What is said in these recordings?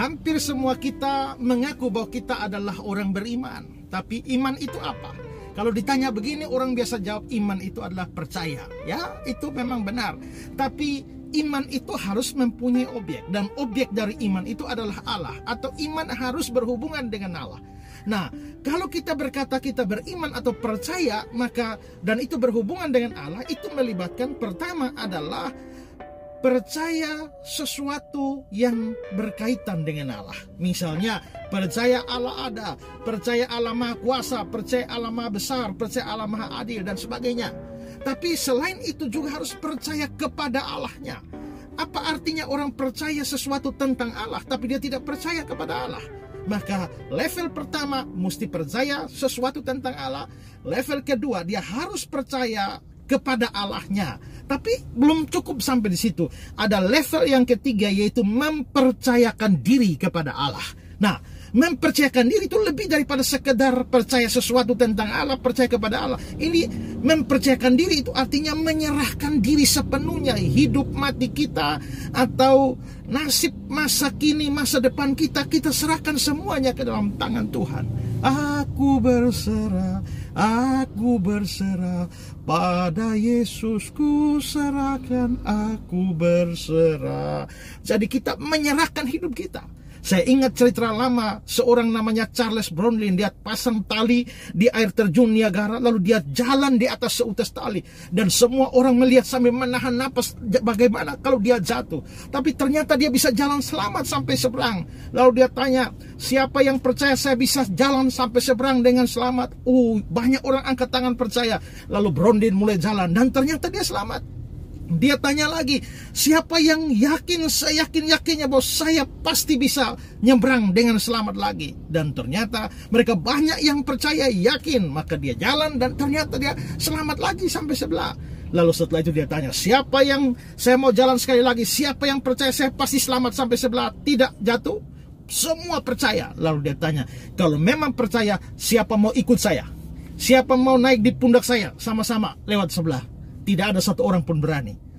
hampir semua kita mengaku bahwa kita adalah orang beriman. Tapi iman itu apa? Kalau ditanya begini orang biasa jawab iman itu adalah percaya. Ya, itu memang benar. Tapi iman itu harus mempunyai objek dan objek dari iman itu adalah Allah atau iman harus berhubungan dengan Allah. Nah, kalau kita berkata kita beriman atau percaya, maka dan itu berhubungan dengan Allah, itu melibatkan pertama adalah percaya sesuatu yang berkaitan dengan Allah. Misalnya, percaya Allah ada, percaya Allah Maha Kuasa, percaya Allah Maha Besar, percaya Allah Maha Adil, dan sebagainya. Tapi selain itu juga harus percaya kepada Allahnya. Apa artinya orang percaya sesuatu tentang Allah, tapi dia tidak percaya kepada Allah? Maka level pertama mesti percaya sesuatu tentang Allah. Level kedua dia harus percaya kepada Allahnya. Tapi belum cukup sampai di situ. Ada level yang ketiga yaitu mempercayakan diri kepada Allah. Nah, mempercayakan diri itu lebih daripada sekedar percaya sesuatu tentang Allah, percaya kepada Allah. Ini mempercayakan diri itu artinya menyerahkan diri sepenuhnya hidup mati kita atau nasib masa kini, masa depan kita, kita serahkan semuanya ke dalam tangan Tuhan. Aku berserah, aku berserah pada Yesus ku serahkan, aku berserah. Jadi kita menyerahkan hidup kita saya ingat cerita lama seorang namanya Charles Brownlee dia pasang tali di air terjun Niagara lalu dia jalan di atas seutas tali dan semua orang melihat sambil menahan napas bagaimana kalau dia jatuh. Tapi ternyata dia bisa jalan selamat sampai seberang. Lalu dia tanya, "Siapa yang percaya saya bisa jalan sampai seberang dengan selamat?" Uh, banyak orang angkat tangan percaya. Lalu Brownlee mulai jalan dan ternyata dia selamat. Dia tanya lagi, siapa yang yakin, saya yakin-yakinnya bahwa saya pasti bisa nyebrang dengan selamat lagi. Dan ternyata mereka banyak yang percaya, yakin. Maka dia jalan dan ternyata dia selamat lagi sampai sebelah. Lalu setelah itu dia tanya, siapa yang saya mau jalan sekali lagi, siapa yang percaya saya pasti selamat sampai sebelah, tidak jatuh? Semua percaya. Lalu dia tanya, kalau memang percaya, siapa mau ikut saya? Siapa mau naik di pundak saya sama-sama lewat sebelah? Tidak ada satu orang pun berani.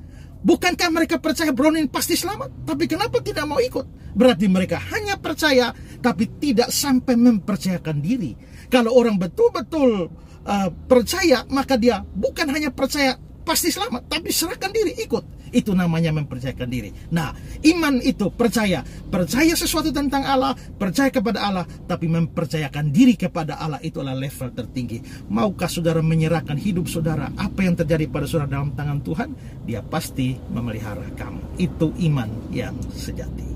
Bukankah mereka percaya Browning pasti selamat? Tapi kenapa tidak mau ikut? Berarti mereka hanya percaya, tapi tidak sampai mempercayakan diri. Kalau orang betul-betul uh, percaya, maka dia bukan hanya percaya pasti selamat, tapi serahkan diri, ikut. Itu namanya mempercayakan diri. Nah, iman itu percaya. Percaya sesuatu tentang Allah, percaya kepada Allah, tapi mempercayakan diri kepada Allah itulah level tertinggi. Maukah saudara menyerahkan hidup saudara? Apa yang terjadi pada saudara dalam tangan Tuhan? Dia pasti memelihara kamu. Itu iman yang sejati.